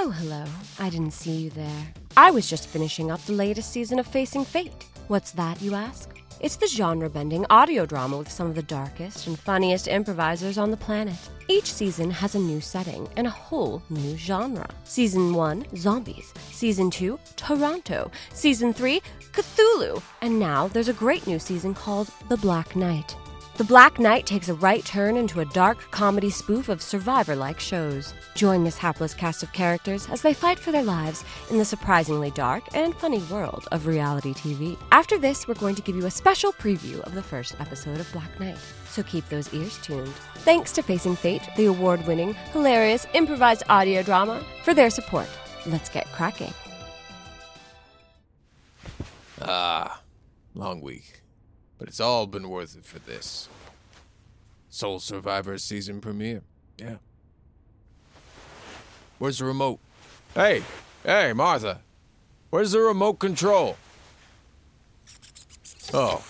Oh, hello. I didn't see you there. I was just finishing up the latest season of Facing Fate. What's that, you ask? It's the genre bending audio drama with some of the darkest and funniest improvisers on the planet. Each season has a new setting and a whole new genre. Season 1, Zombies. Season 2, Toronto. Season 3, Cthulhu. And now there's a great new season called The Black Knight. The Black Knight takes a right turn into a dark comedy spoof of survivor like shows. Join this hapless cast of characters as they fight for their lives in the surprisingly dark and funny world of reality TV. After this, we're going to give you a special preview of the first episode of Black Knight, so keep those ears tuned. Thanks to Facing Fate, the award winning, hilarious, improvised audio drama, for their support. Let's get cracking. Ah, long week. But it's all been worth it for this. Soul Survivor season premiere. Yeah. Where's the remote? Hey, hey, Martha. Where's the remote control? Oh.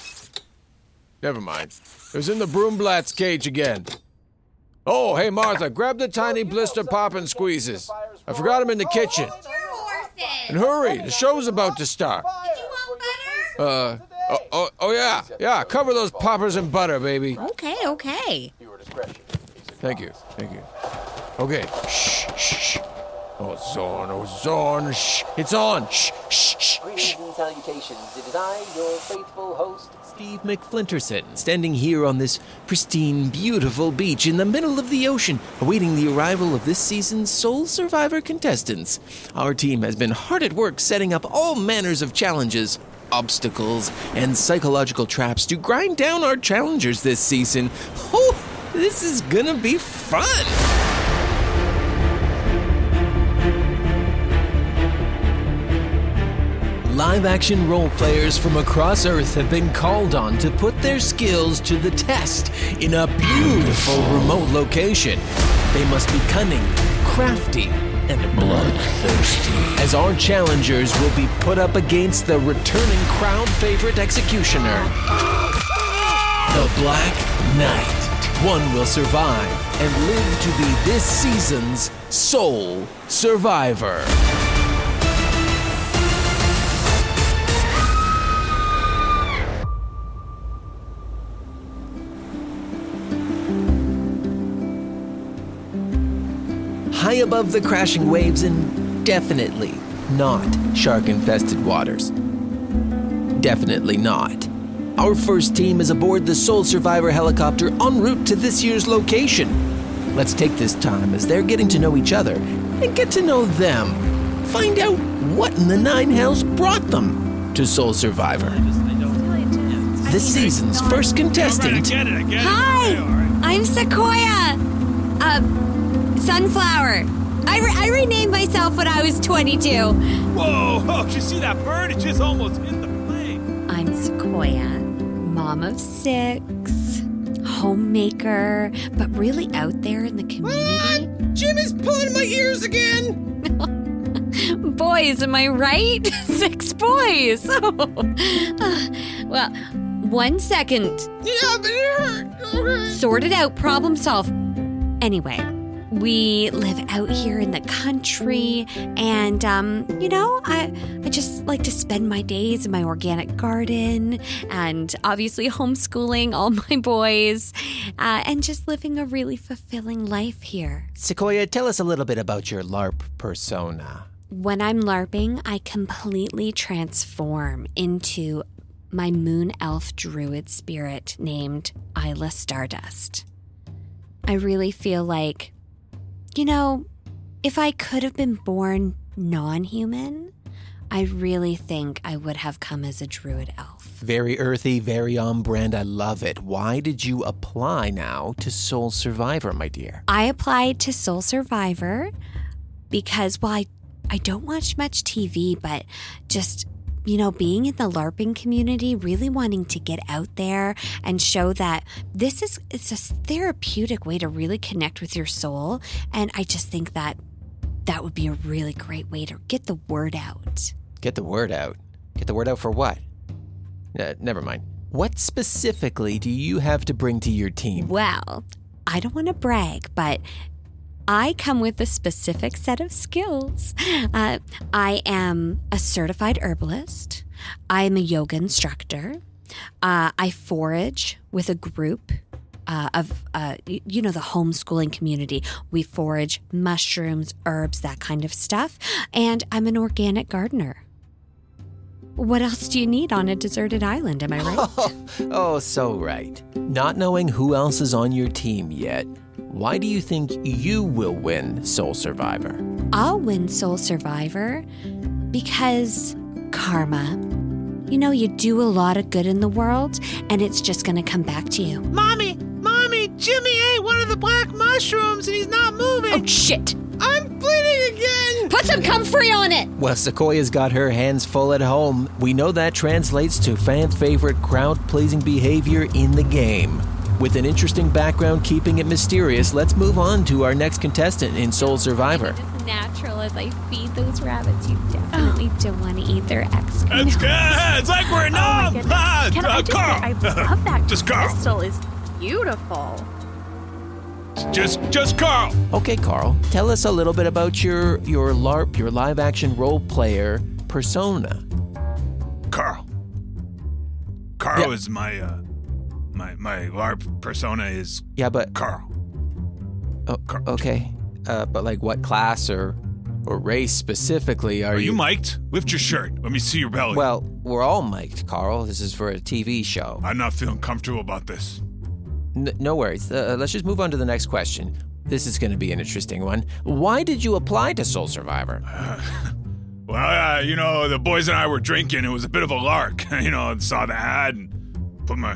Never mind. It was in the Broomblat's cage again. Oh, hey, Martha, grab the tiny blister pop and squeezes. I forgot them in the kitchen. And hurry, the show's about to start. Did you want butter? Uh, oh, oh, oh yeah, yeah. Cover those poppers in butter, baby. Okay, okay. Thank you, thank you. Okay, shh, shh, shh. Oh, it's on, oh, it's on. Shh, it's on. Shh, shh, shh, Greetings and salutations. It is I, your faithful host, Steve McFlinterson, standing here on this pristine, beautiful beach in the middle of the ocean, awaiting the arrival of this season's sole Survivor contestants. Our team has been hard at work setting up all manners of challenges, obstacles, and psychological traps to grind down our challengers this season. Oh, this is gonna be fun! Live action role players from across Earth have been called on to put their skills to the test in a beautiful remote location. They must be cunning, crafty, and bloodthirsty. As our challengers will be put up against the returning crowd favorite executioner, the Black Knight. One will survive and live to be this season's sole survivor. High above the crashing waves and definitely not shark infested waters. Definitely not. Our first team is aboard the Soul Survivor helicopter en route to this year's location. Let's take this time as they're getting to know each other and get to know them. Find out what in the nine hells brought them to Soul Survivor. This season's first contestant Hi, I'm Sequoia. Uh, sunflower. I, re- I renamed myself when I was 22. Whoa! Oh, did you see that bird? It just almost hit the plane. I'm Sequoia, mom of six, homemaker, but really out there in the community. Jim is pulling my ears again! Boys, am I right? Six boys. Uh, well, one second. Yeah, but it hurt. Okay. Sort it out, problem solved. Anyway, we live out here in the country, and um, you know, I I just like to spend my days in my organic garden, and obviously homeschooling all my boys, uh, and just living a really fulfilling life here. Sequoia, tell us a little bit about your LARP persona. When I'm LARPing, I completely transform into my moon elf druid spirit named Isla Stardust. I really feel like, you know, if I could have been born non human, I really think I would have come as a druid elf. Very earthy, very on brand. I love it. Why did you apply now to Soul Survivor, my dear? I applied to Soul Survivor because, well, I I don't watch much TV, but just you know, being in the LARPing community, really wanting to get out there and show that this is it's a therapeutic way to really connect with your soul. And I just think that that would be a really great way to get the word out. Get the word out. Get the word out for what? Uh, never mind. What specifically do you have to bring to your team? Well, I don't want to brag, but I come with a specific set of skills. Uh, I am a certified herbalist. I am a yoga instructor. Uh, I forage with a group uh, of, uh, you know, the homeschooling community. We forage mushrooms, herbs, that kind of stuff. And I'm an organic gardener. What else do you need on a deserted island? Am I right? Oh, oh, so right. Not knowing who else is on your team yet, why do you think you will win Soul Survivor? I'll win Soul Survivor because karma. You know, you do a lot of good in the world, and it's just going to come back to you. Mommy, mommy, Jimmy ate one of the black mushrooms and he's not moving. Oh, shit! I'm bleeding again. Put some comfrey on it! Well, Sequoia's got her hands full at home. We know that translates to fan favorite crowd pleasing behavior in the game. With an interesting background keeping it mysterious, let's move on to our next contestant in Soul Survivor. As natural as I feed those rabbits, you definitely don't want to eat their excrement. It's good. It's like we're Oh my numb. Ah, Can uh, I just Carl. say, I love that Just Carl. crystal is beautiful. Just, just Carl. Okay, Carl, tell us a little bit about your your LARP, your live action role player persona. Carl. Carl Yeah. is my, uh, my, my LARP persona is Yeah, but Carl. oh, okay, uh, but like what class or or race specifically are, Are you mic'd? Lift your shirt. Let me see your belly. Well, we're all mic'd, Carl. This is for a TV show. I'm not feeling comfortable about this. N- no worries. Uh, let's just move on to the next question. This is going to be an interesting one. Why did you apply to Soul Survivor? Well, uh, you know, the boys and I were drinking. It was a bit of a lark. you know, and saw the ad and put my,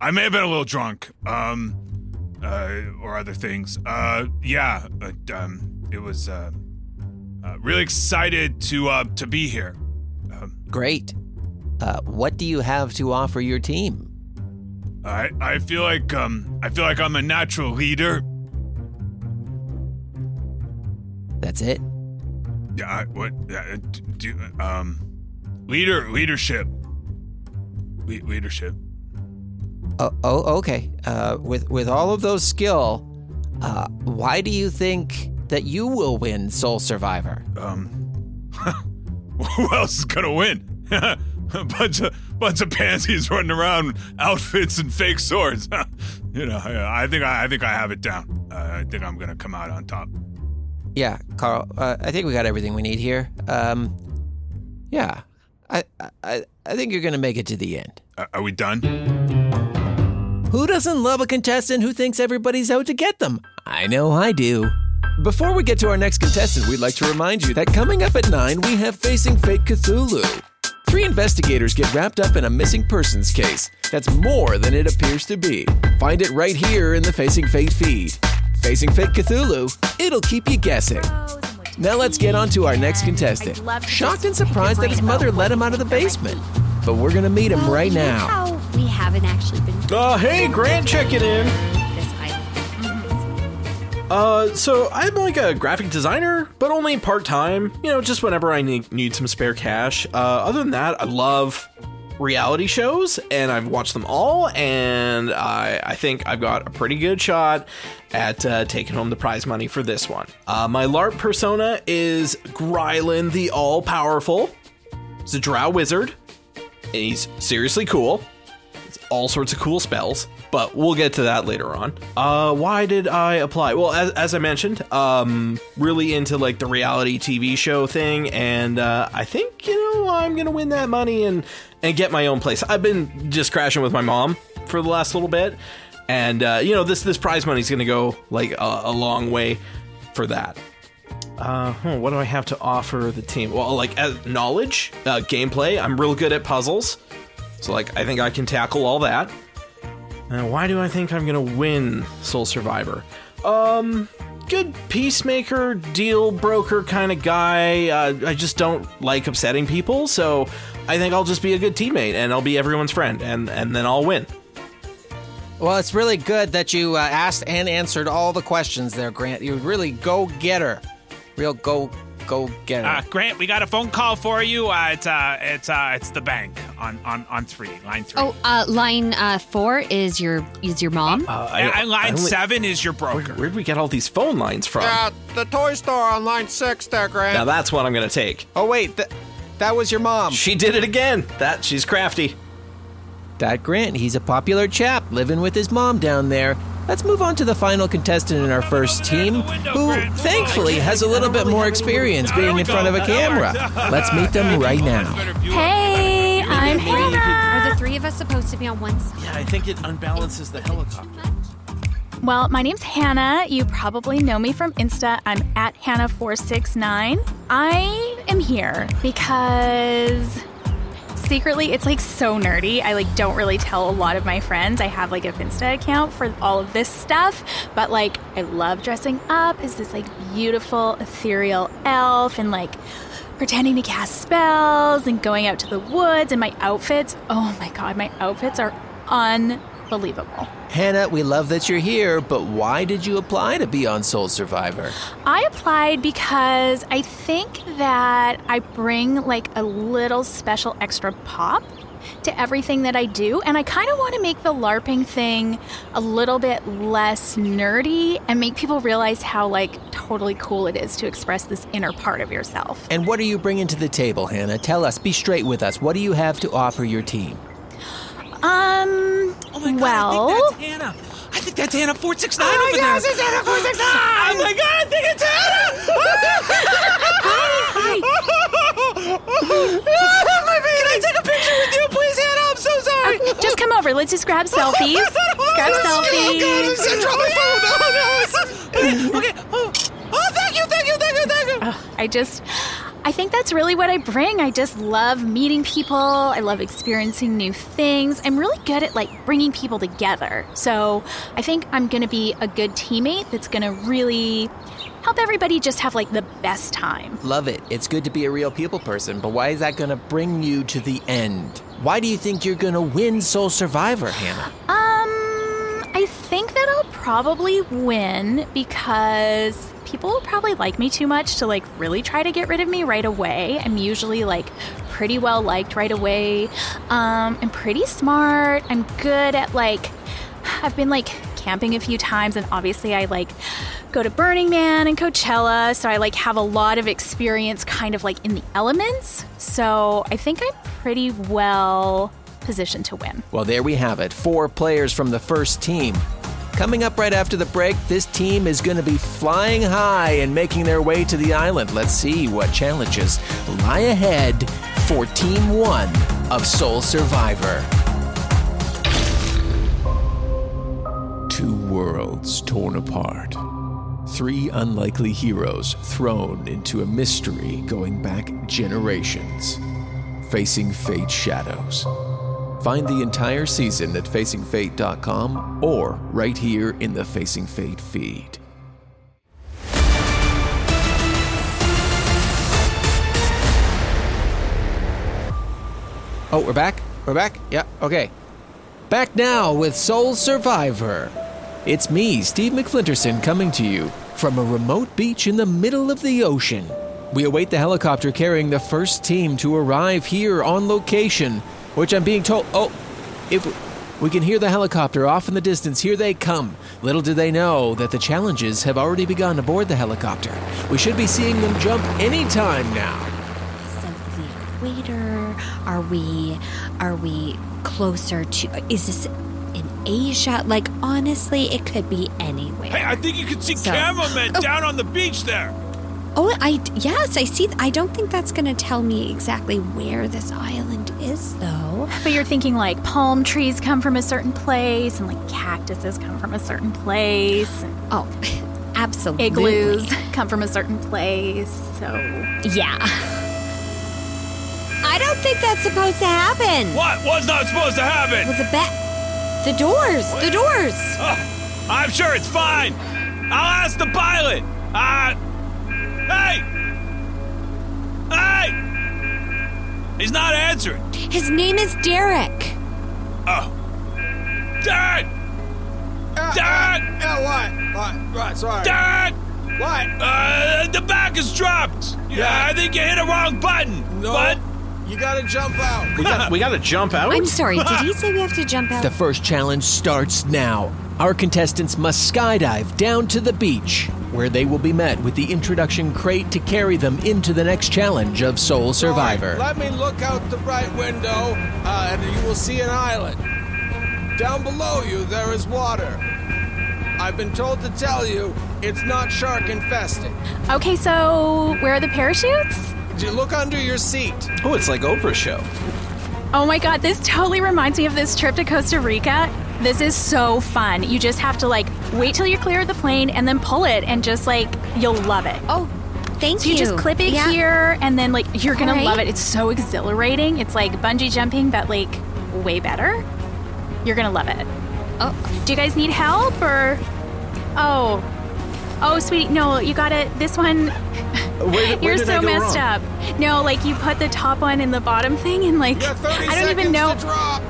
I, may have been a little drunk, um, uh, or other things. Uh, yeah, but, um, it was, uh, uh, really excited to, uh, to be here. Great. Uh, what do you have to offer your team? I, I feel like, um, I feel like I'm a natural leader. That's it. Yeah, I, what, uh, do, um, leader, leadership. Le- leadership. Oh, oh okay. Uh, with with all of those skill, uh, why do you think that you will win Soul Survivor? Um, who else is gonna win? a bunch of bunch of pansies running around outfits and fake swords. you know, I, I think I, I think I have it down. Uh, I think I'm gonna come out on top. Yeah, Carl. Uh, I think we got everything we need here. Um, yeah, I I I think you're gonna make it to the end. Are we done? Who doesn't love a contestant who thinks everybody's out to get them? I know I do. Before we get to our next contestant, we'd like to remind you that coming up at 9, we have Facing Fate Cthulhu. Three investigators get wrapped up in a missing persons case that's more than it appears to be. Find it right here in the Facing Fate feed. Facing Fate Cthulhu, it'll keep you guessing. Now let's get on to our next contestant. To Shocked and surprised that his pick a brain mother let him out of the basement. But we're gonna meet him right now. We haven't actually been Uh, hey, Grant checking in. this island. Uh, so I'm like a graphic designer, but only part time. You know, just whenever I need, need some spare cash. Uh, other than that, I love reality shows, and I've watched them all, and I I think I've got a pretty good shot at uh, taking home the prize money for this one. Uh, my LARP persona is Grylan the All Powerful. He's a drow wizard, and he's seriously cool all sorts of cool spells, but we'll get to that later on. Uh, why did I apply? Well, as, as I mentioned, um, really into like the reality TV show thing, and uh, I think you know I'm gonna win that money and and get my own place. I've been just crashing with my mom for the last little bit, and uh, you know this this prize money is gonna go like a, a long way for that. Uh, hmm, what do I have to offer the team? Well, like knowledge, uh, gameplay. I'm real good at puzzles. So, like, I think I can tackle all that. Uh, why do I think I'm gonna win Soul Survivor? Um, good peacemaker, deal broker kind of guy. Uh, I just don't like upsetting people, so I think I'll just be a good teammate and I'll be everyone's friend, and and then I'll win. Well, it's really good that you uh, asked and answered all the questions there, Grant. You really go getter, real go go getter. Uh, Grant, we got a phone call for you. Uh, it's uh, it's uh, it's the bank on on on three, line three. Oh, uh, line uh, four is your is your mom. Uh, and, and line only- seven is your broker. Where'd we get all these phone lines from? Uh, the toy store on line six there, Grant. Now that's what I'm gonna take. oh wait, th- that was your mom. She did it again. That she's crafty. That Grant, he's a popular chap living with his mom down there. Let's move on to the final contestant in our first team, who thankfully has a little bit more experience being in front of a camera. Let's meet them right now. Hey, I'm Hannah. Are the three of us supposed to be on one side? Yeah, I think it unbalances the helicopter. Well, my name's Hannah. You probably know me from Insta. I'm at Hannah469. I am here because secretly it's like so nerdy. I like don't really tell a lot of my friends. I have like a Finsta account for all of this stuff, but like I love dressing up as this like beautiful ethereal elf and like pretending to cast spells and going out to the woods and my outfits. Oh my god, my outfits are unbelievable. Hannah, we love that you're here, but why did you apply to be on Soul Survivor? I applied because I think that I bring like a little special extra pop to everything that I do, and I kind of want to make the LARPing thing a little bit less nerdy and make people realize how like totally cool it is to express this inner part of yourself. And what are you bringing to the table, Hannah? Tell us, be straight with us. What do you have to offer your team? Um, Oh my god! well, I think that's Hannah. I think that's Hannah four six nine Oh, over yes, there. it's Hannah 469. Oh my god! I think it's Hannah. Can I take a picture with you, please, Hannah? I'm so sorry. Uh, just come over. Let's just grab selfies. grab selfies. okay. Oh, oh, thank you, thank you, thank you, thank you. Ugh, I just, I think that's really what I bring. I just love meeting people. I love experiencing new things. I'm really good at like bringing people together. So I think I'm going to be a good teammate that's going to really help everybody just have like the best time. Love it. It's good to be a real people person, but why is that going to bring you to the end? Why do you think you're going to win Soul Survivor, Hannah? Um, I think that I'll probably win because people will probably like me too much to like really try to get rid of me right away. I'm usually like pretty well liked right away. Um, I'm pretty smart. I'm good at like I've been like camping a few times and obviously I like go to Burning Man and Coachella, so I like have a lot of experience kind of like in the elements. So, I think I'm pretty well positioned to win. Well, there we have it. Four players from the first team. Coming up right after the break, this team is going to be flying high and making their way to the island. Let's see what challenges lie ahead for Team One of Soul Survivor. Two worlds torn apart. Three unlikely heroes thrown into a mystery going back generations. Facing fate shadows. Find the entire season at facingfate.com or right here in the Facing Fate feed. Oh, we're back? We're back? Yeah, okay. Back now with Soul Survivor. It's me, Steve McFlinterson, coming to you from a remote beach in the middle of the ocean. We await the helicopter carrying the first team to arrive here on location, which I'm being told. Oh, if we can hear the helicopter off in the distance, here they come. Little do they know that the challenges have already begun aboard the helicopter. We should be seeing them jump any time now. South of the equator? Are we are we closer to is this in Asia? Like honestly, it could be anywhere. Hey, I think you can see So- cameramen Oh. down on the beach there. Oh, I yes, I see. I don't think that's going to tell me exactly where this island is, though. But you're thinking like palm trees come from a certain place and like cactuses come from a certain place and Oh, absolutely. igloos come from a certain place. So Yeah. I don't think that's supposed to happen. What was not supposed to happen? Well, the ba- the doors, the doors. Oh, I'm sure it's fine. I'll ask the pilot. Uh, hey! He's not answering. His name is Derek. Oh. Derek! Derek! Yeah, what? What? What? Sorry. Derek! What? Uh, the back is dropped. Yeah, I think you hit a wrong button. No. But You gotta jump out. We gotta, we got to jump out. I'm sorry, did he say we have to jump out? The first challenge starts now. Our contestants must skydive down to the beach, where they will be met with the introduction crate to carry them into the next challenge of Soul Survivor. All right, let me look out the right window, uh, and you will see an island. Down below you, there is water. I've been told to tell you it's not shark infested. Okay, so where are the parachutes? Did you look under your seat? Oh, it's like Oprah show. Oh my god, this totally reminds me of this trip to Costa Rica. This is so fun. You just have to like wait till you're clear of the plane and then pull it and just like you'll love it. Oh, thank So you just clip it Yeah. here and then like you're gonna love it. It's so exhilarating. It's like bungee jumping, but like way better. You're gonna love it. Oh, Do you guys need help or Oh. Oh sweetie, no, you got it. This one Where, where You're did so I go messed wrong? up. No, like you put the top one in the bottom thing and like You got 30 I don't even know to drop.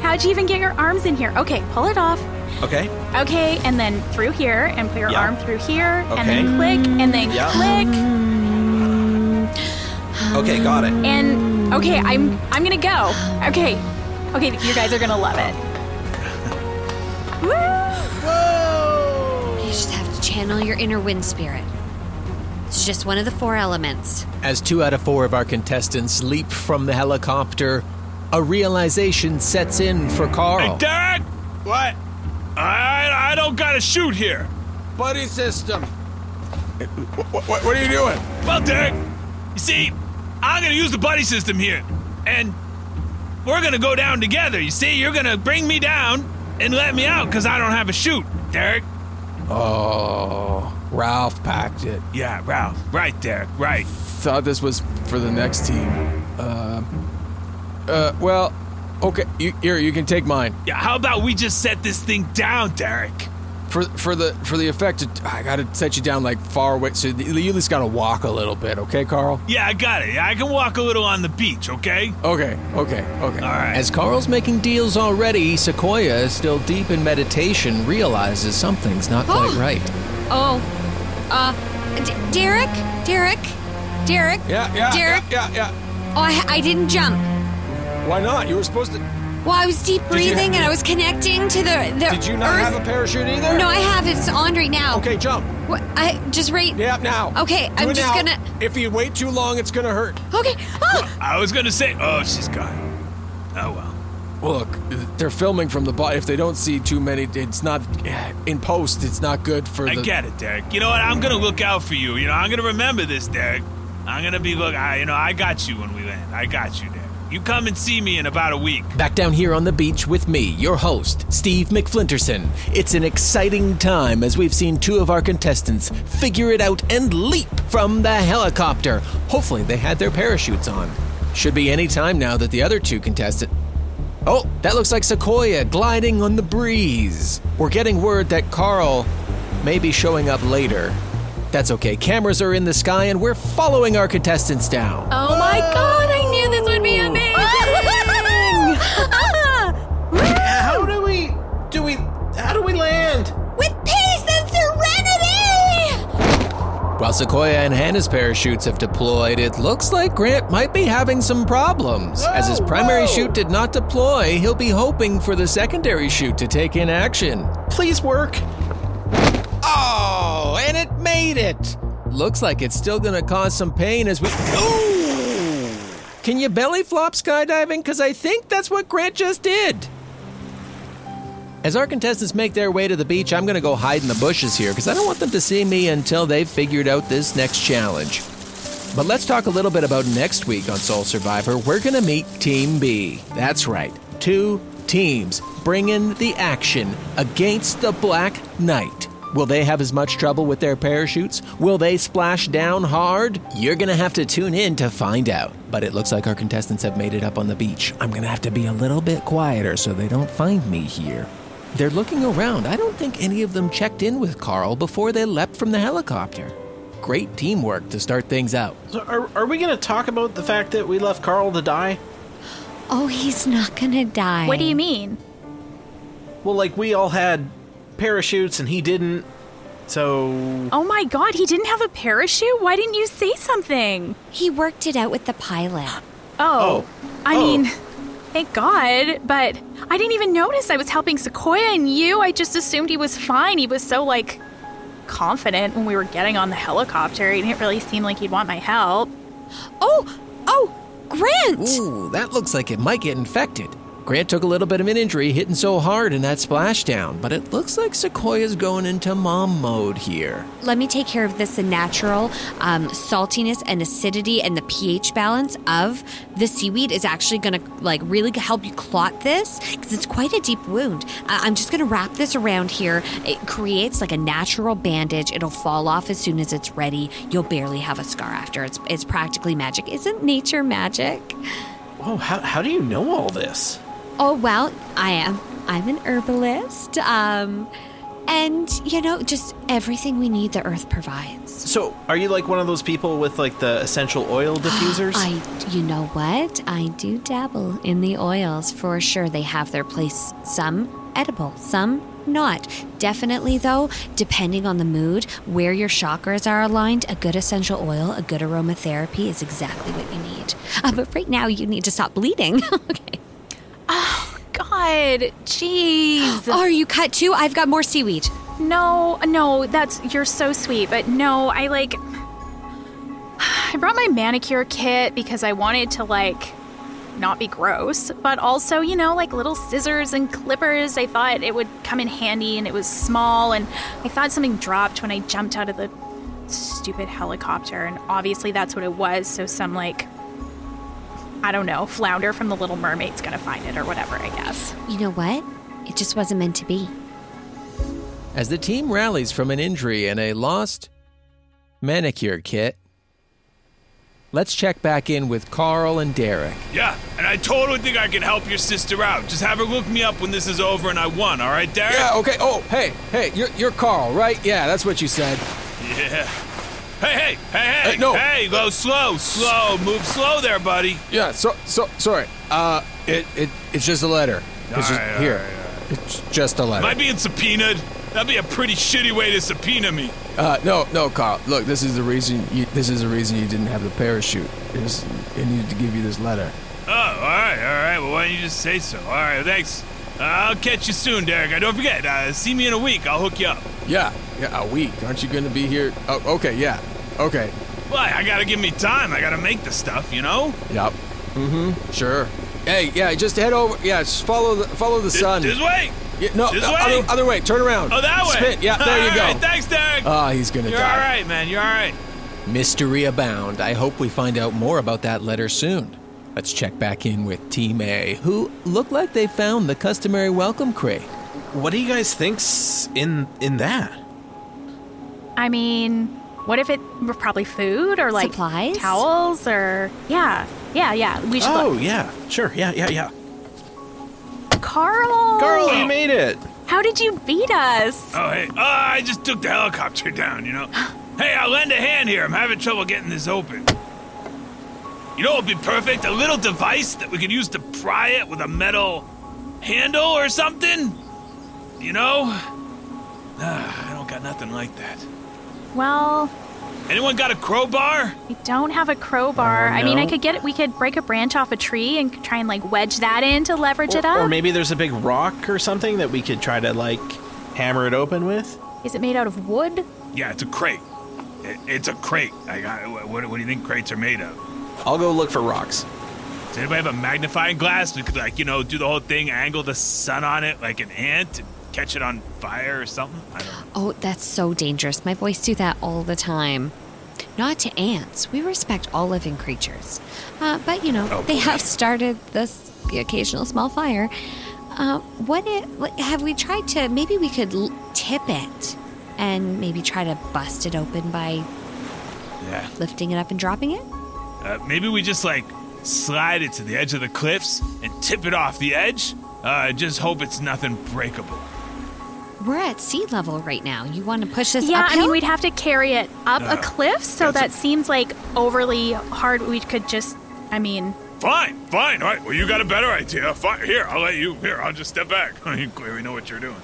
How'd you even get your arms in here. Okay, pull it off. Okay. Okay, and then through here and put your Yeah. arm through here Okay. and then click and then Yeah. click Okay, got it. and okay, I'm I'm gonna go. Okay. Okay, you guys are gonna love it. Whoa! you just have to channel your inner wind spirit. It's just one of the four elements. As two out of four of our contestants leap from the helicopter, a realization sets in for Carl. Hey, Derek! What? I I don't gotta chute here. Buddy system. What, what, what are you doing? Well, Derek, you see, I'm gonna use the buddy system here, and we're gonna go down together. You see, you're gonna bring me down and let me out because I don't have a chute, Derek. Oh, Ralph packed it. Yeah, Ralph. Right, Derek. Right. Thought this was for the next team. Uh, uh, well, okay. You, here, you can take mine. Yeah. How about we just set this thing down, Derek? For for the for the effect, I gotta set you down like far away, so you at least gotta walk a little bit, okay, Carl? Yeah, I got it. I can walk a little on the beach. Okay. Okay, okay, okay. All right. As Carl's making deals already, Sequoia, still deep in meditation, realizes something's not quite right. Oh, uh, D- Derek, Derek, Derek, Yeah, yeah, Derek. yeah, yeah, yeah. Oh, I, I didn't jump. Why not? You were supposed to. Well, I was deep breathing have- and I was connecting to the the Did you not earth. have a parachute either? No, I have. It's on right now. Okay, jump. What, I just right. Yeah, now. Okay, Do I'm it just now. gonna. If you wait too long, it's gonna hurt. Okay. Oh, I was gonna say. Oh, she's gone. Oh well. Look, they're filming from the bottom. If they don't see too many, it's not in post. It's not good for I the. get it, Derek. You know what? I'm gonna look out for you. You know, I'm gonna remember this, Derek. I'm gonna be look. I, you know, I got you when we land. I got you, Derek. You come and see me in about a week. Back down here on the beach with me, your host, Steve McFlinterson. It's an exciting time as we've seen two of our contestants figure it out and leap from the helicopter. Hopefully, they had their parachutes on. Should be any time now that the other two contestants. Oh, that looks like Sequoia gliding on the breeze. We're getting word that Carl may be showing up later. That's okay. Cameras are in the sky and we're following our contestants down. Oh my god, I knew this would be amazing! While Sequoia and Hannah's parachutes have deployed, it looks like Grant might be having some problems. As his primary chute did not deploy, he'll be hoping for the secondary chute to take in action. Please work. Oh, and it made it! Looks like it's still gonna cause some pain as we. Ooh! Can you belly flop skydiving? Because I think that's what Grant just did. As our contestants make their way to the beach, I'm gonna go hide in the bushes here because I don't want them to see me until they've figured out this next challenge. But let's talk a little bit about next week on Soul Survivor. We're gonna meet Team B. That's right, two teams bringing the action against the Black Knight. Will they have as much trouble with their parachutes? Will they splash down hard? You're gonna have to tune in to find out. But it looks like our contestants have made it up on the beach. I'm gonna have to be a little bit quieter so they don't find me here. They're looking around. I don't think any of them checked in with Carl before they leapt from the helicopter. Great teamwork to start things out. So are, are we going to talk about the fact that we left Carl to die? Oh, he's not gonna die. What do you mean? Well, like we all had parachutes and he didn't. So Oh my god, he didn't have a parachute? Why didn't you say something? He worked it out with the pilot. Oh. oh. I Oh. mean, thank God, but I didn't even notice I was helping Sequoia and you. I just assumed he was fine. He was so, like, confident when we were getting on the helicopter. He didn't really seem like he'd want my help. Oh, oh, Grant! Ooh, that looks like it might get infected. Grant took a little bit of an injury hitting so hard in that splashdown, but it looks like Sequoia's going into mom mode here. Let me take care of this. The natural um, saltiness and acidity and the pH balance of the seaweed is actually going to like really help you clot this because it's quite a deep wound. I- I'm just going to wrap this around here. It creates like a natural bandage. It'll fall off as soon as it's ready. You'll barely have a scar after. It's it's practically magic. Isn't nature magic? Oh, how, how do you know all this? Oh well, I am. I'm an herbalist. Um, and you know, just everything we need, the earth provides. So, are you like one of those people with like the essential oil diffusers? I, you know what? I do dabble in the oils for sure. They have their place. Some edible, some not. Definitely, though, depending on the mood, where your chakras are aligned, a good essential oil, a good aromatherapy is exactly what you need. Uh, but right now, you need to stop bleeding. okay. God, jeez. Are you cut too? I've got more seaweed. No, no, that's you're so sweet, but no, I like I brought my manicure kit because I wanted to like not be gross, but also, you know, like little scissors and clippers. I thought it would come in handy and it was small and I thought something dropped when I jumped out of the stupid helicopter and obviously that's what it was, so some like I don't know, flounder from the Little Mermaid's gonna find it or whatever, I guess. You know what? It just wasn't meant to be. As the team rallies from an injury and a lost manicure kit, let's check back in with Carl and Derek. Yeah, and I totally think I can help your sister out. Just have her look me up when this is over and I won, all right, Derek? Yeah, okay. Oh, hey, hey, you're, you're Carl, right? Yeah, that's what you said. Yeah. Hey, hey, hey, hey, Hey, no. hey, go slow, slow, move slow there, buddy. Yeah, so, so, sorry. Uh, it, it, it's just a letter. It's just, Alright, here. It's just a letter. Am I being subpoenaed? That'd be a pretty shitty way to subpoena me. Uh, no, no, Carl. Look, this is the reason. You, this is the reason you didn't have the parachute. It was, I needed to give you this letter. Oh, all right, all right. Well, why don't you just say so? All right, thanks. I'll catch you soon, Derek. Don't forget, uh, see me in a week. I'll hook you up. Yeah, yeah, a week. Aren't you going to be here? Oh, okay, yeah, okay. Why? I gotta give me time. I gotta make the stuff, you know? Yep. Mm-hmm. Sure. Hey, yeah, just head over. Yeah, just follow the follow the This, sun. this way? Yeah, no, this no, way? Other, other way. Turn around. Oh, that way? Spin. Yeah, there you All go. right, thanks, Derek. Ah, he's gonna die. You're die. all right, man. You're all right. Mystery abound. I hope we find out more about that letter soon. Let's check back in with Team A, who look like they found the customary welcome crate. What do you guys think's in in that? I mean, what if it were probably food or like Supplies? towels or yeah, yeah, yeah. We should Oh look. yeah, sure, yeah, yeah, yeah. Carl. Carl, you made it. How did you beat us? Oh, hey. Oh, I just took the helicopter down, you know? hey, I'll lend a hand here. I'm having trouble getting this open. You know what would be perfect? A little device that we could use to pry it with a metal handle or something? You know? Ah, I don't got nothing like that. Well, Anyone got a crowbar? We don't have a crowbar. Uh, I mean, I could get it. we could break a branch off a tree and try and like wedge that in to leverage it up. or maybe there's a big rock or something that we could try to like hammer it open with. Is it made out of wood? Yeah, it's a crate. It, it's a crate. I got, what, what do you think crates are made of? I'll go look for rocks. Does anybody have a magnifying glass? We could, like, you know, do the whole thing, angle the sun on it like an ant, and catch it on fire or something. I don't know. Oh, that's so dangerous. My boys do that all the time. Not to ants. We respect all living creatures. Uh, but, you know, Oh, they boy. have started this the occasional small fire. Uh, what, it, have we tried to maybe we could l- tip it and maybe try to bust it open by Yeah. lifting it up and dropping it? Uh, maybe we just, like, slide it to the edge of the cliffs and tip it off the edge. Uh, just hope it's nothing breakable. we're at sea level right now. You want to push this up? Yeah, I mean, we'd have to carry it up No. a cliff, so That's that seems like overly hard. We could just, I mean, Fine, fine. All right. Well, you got a better idea. Fine. Here, I'll let you. Here, I'll just step back. you clearly know what you're doing.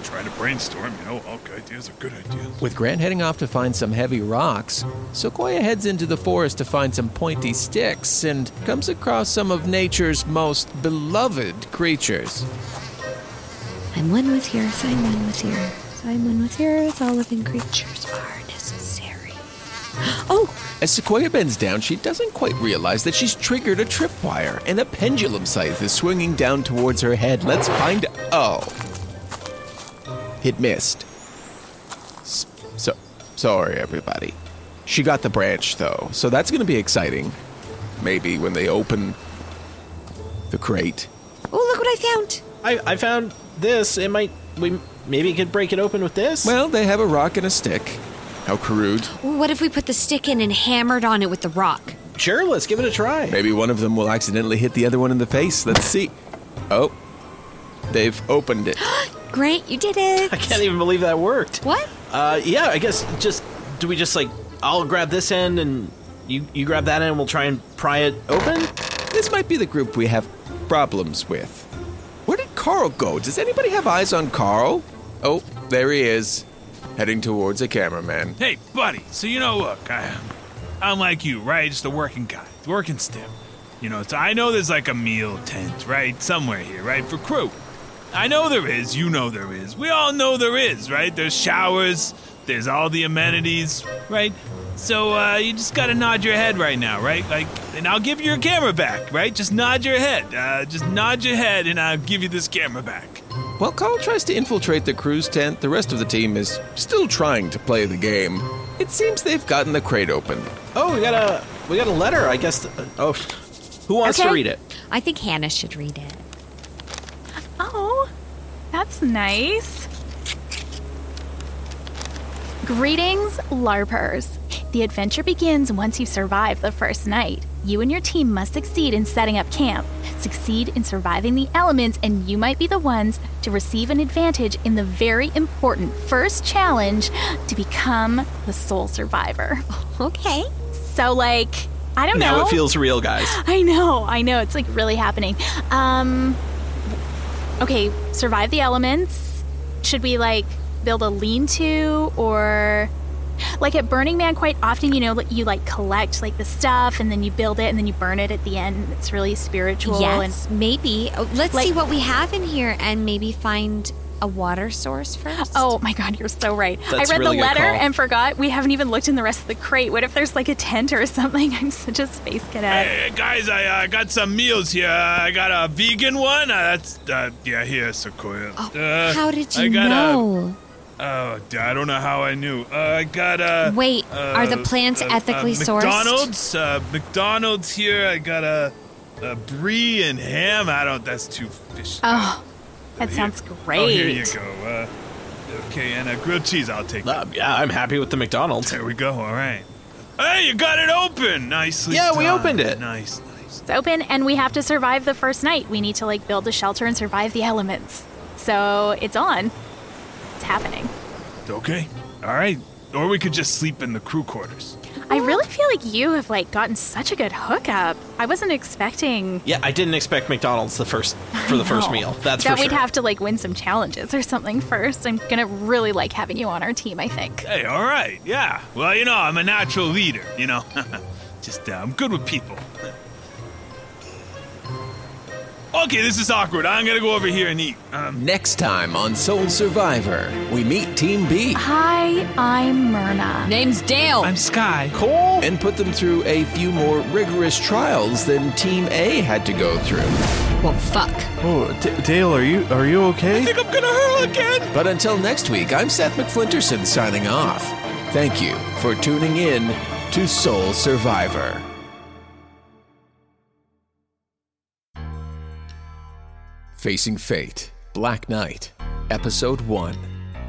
Okay. Here, trying to brainstorm. You know, all good ideas are good ideas. With Grant heading off to find some heavy rocks, Sequoia heads into the forest to find some pointy sticks and comes across some of nature's most beloved creatures. I'm one with yours, I'm one with yours. I'm one with yours. All living creatures are necessary. Oh, As Sequoia bends down, she doesn't quite realize that she's triggered a tripwire and a pendulum scythe is swinging down towards her head. Let's find. Oh. It missed. So, sorry, everybody. She got the branch, though, so that's going to be exciting. Maybe when they open the crate. oh, look what I found. I, I found this. It might. We maybe could break it open with this. Well, they have a rock and a stick. How crude. What if we put the stick in and hammered on it with the rock? sure. Let's give it a try. Maybe one of them will accidentally hit the other one in the face. Let's see. Oh, they've opened it. Grant, you did it. I can't even believe that worked. What? Uh, yeah. I guess just do we just like I'll grab this end and you you grab that end. and We'll try and pry it open. This might be the group we have problems with. Where did Carl go? Does anybody have eyes on Carl? Oh, there he is, heading towards a cameraman. Hey, buddy. So you know, look, I, I'm like you, right? Just a working guy, working stiff. You know, so I know there's like a meal tent, right, somewhere here, right, for crew. I know there is. You know there is. We all know there is, right? There's showers. There's all the amenities, right? So uh, you just gotta nod your head right now, right? Like, and I'll give you your camera back, right? Just nod your head. Uh, just nod your head, and I'll give you this camera back. While Carl tries to infiltrate the crew's tent, the rest of the team is still trying to play the game. It seems they've gotten the crate open. Oh, we got a we got a letter. I guess. oh, who wants to read it? I think Hannah should read it. That's nice. Greetings, LARPers. The adventure begins once you survive the first night. You and your team must succeed in setting up camp, succeed in surviving the elements, and you might be the ones to receive an advantage in the very important first challenge to become the sole survivor. Okay. So, like, I don't know. Now it feels real, guys. I know, I know. It's like really happening. Um Okay, survive the elements. Should we like build a lean-to or like at Burning Man quite often, you know, you like collect like the stuff and then you build it and then you burn it at the end. It's really spiritual Yes, maybe. Oh, let's Like- see what we have in here and maybe find a water source first. Oh my god, you're so right. That's I read really the letter call. and forgot we haven't even looked in the rest of the crate. What if there's like a tent or something? I'm such a space cadet. Hey, guys, I uh, got some meals here. I got a vegan one. Uh, that's, uh, yeah, here, Sequoia. Oh, Uh, how did I you got know? A, oh, I don't know how I knew. Uh, I got a. Wait, uh, are the plants uh, ethically uh, sourced? McDonald's, uh, McDonald's here. I got a, a brie and ham. I don't. That's too fish. Oh, that Here- sounds great. Oh, here you go. Uh, okay, and a grilled cheese. I'll take. Uh, yeah, I'm happy with the McDonald's. There we go. All right. Hey, you got it open. Nicely. Yeah, we done. opened it. Nice, nice. It's open and we have to survive the first night. We need to like build a shelter and survive the elements. So it's on. It's happening. Okay. All right. Or we could just sleep in the crew quarters. I really feel like you have like gotten such a good hookup. I wasn't expecting Yeah, I didn't expect McDonald's the first for the first meal. That's that for we'd sure. have to like win some challenges or something first. I'm gonna really like having you on our team, I think. Hey, all right. Yeah. Well, you know, I'm a natural leader, you know. just, uh, I'm good with people. Okay, this is awkward. I'm gonna go over here and eat. Um, Next time on Soul Survivor, we meet Team B Hi, I'm Myrna. Name's Dale. I'm Sky. Cole. and put them through a few more rigorous trials than Team A had to go through. well, fuck. Oh, D- Dale, are you are you okay? I think I'm gonna hurl again. But until next week, I'm Seth McFlinterson signing off. Thank you for tuning in to Soul Survivor. Facing Fate, Black Knight, Episode 1.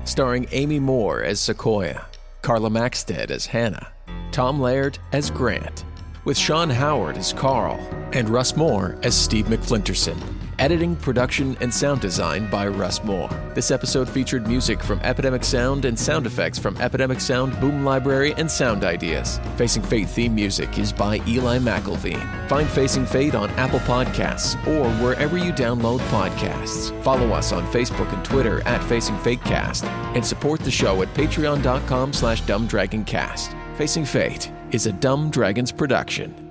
Starring Amy Moore as Sequoia, Carla Maxted as Hannah, Tom Laird as Grant, with Sean Howard as Carl, and Russ Moore as Steve McFlinterson. Editing, production, and sound design by Russ Moore. This episode featured music from Epidemic Sound and sound effects from Epidemic Sound, Boom Library, and Sound Ideas. Facing Fate theme music is by Eli McElveen. Find Facing Fate on Apple Podcasts or wherever you download podcasts. Follow us on Facebook and Twitter at Facing Fatecast and support the show at patreon.com slash dumbdragoncast. Facing Fate is a Dumb Dragons production.